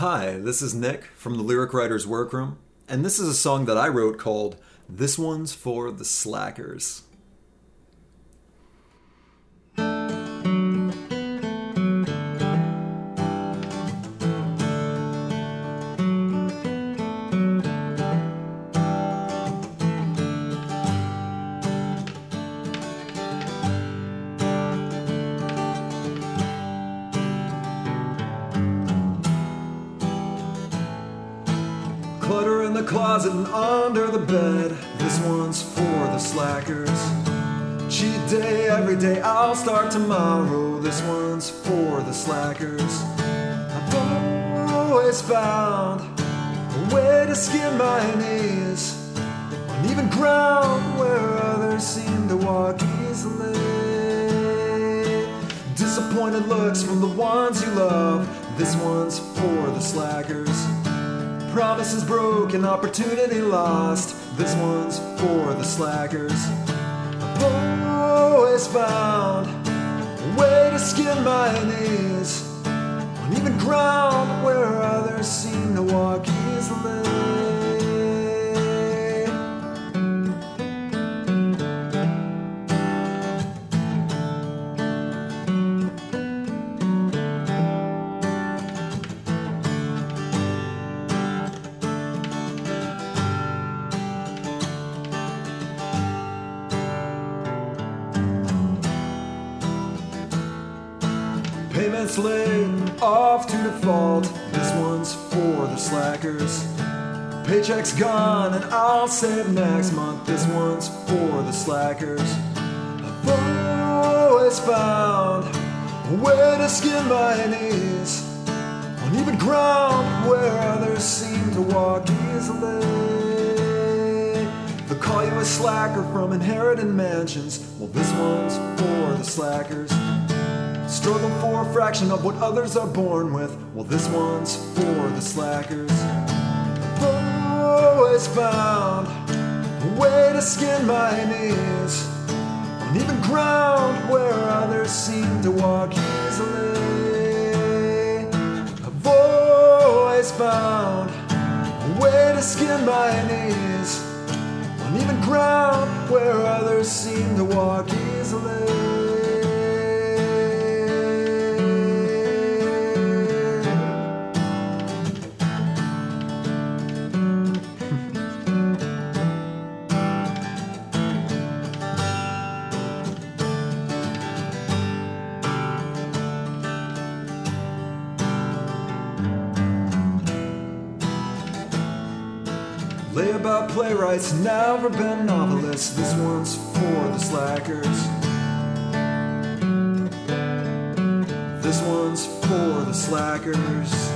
Hi, this is Nick from the Lyric Writers Workroom, and this is a song that I wrote called This One's for the Slackers. Clutter in the closet and under the bed. This one's for the slackers. Cheat day every day, I'll start tomorrow. This one's for the slackers. I've always found a way to skin my knees on even ground where others seem to walk easily. Disappointed looks from the ones you love. This one's for the slackers. Promises broken, opportunity lost. This one's for the slackers. I've always found a way to skin my knees on even ground where others Payments late, off to default. This one's for the slackers. Paycheck's gone, and I'll save next month. This one's for the slackers. I've always found a way to skin my knees on even ground where others seem to walk easily. They'll call you a slacker from inherited mansions. Well, this one's for the slackers. Struggle for a fraction of what others are born with. Well, this one's for the slackers. I've always found a way to skin my knees on even ground where others seem to walk easily. I've always found a way to skin my knees on even ground where others seem to walk easily. Lay about playwrights, never been novelists. This one's for the slackers. This one's for the slackers.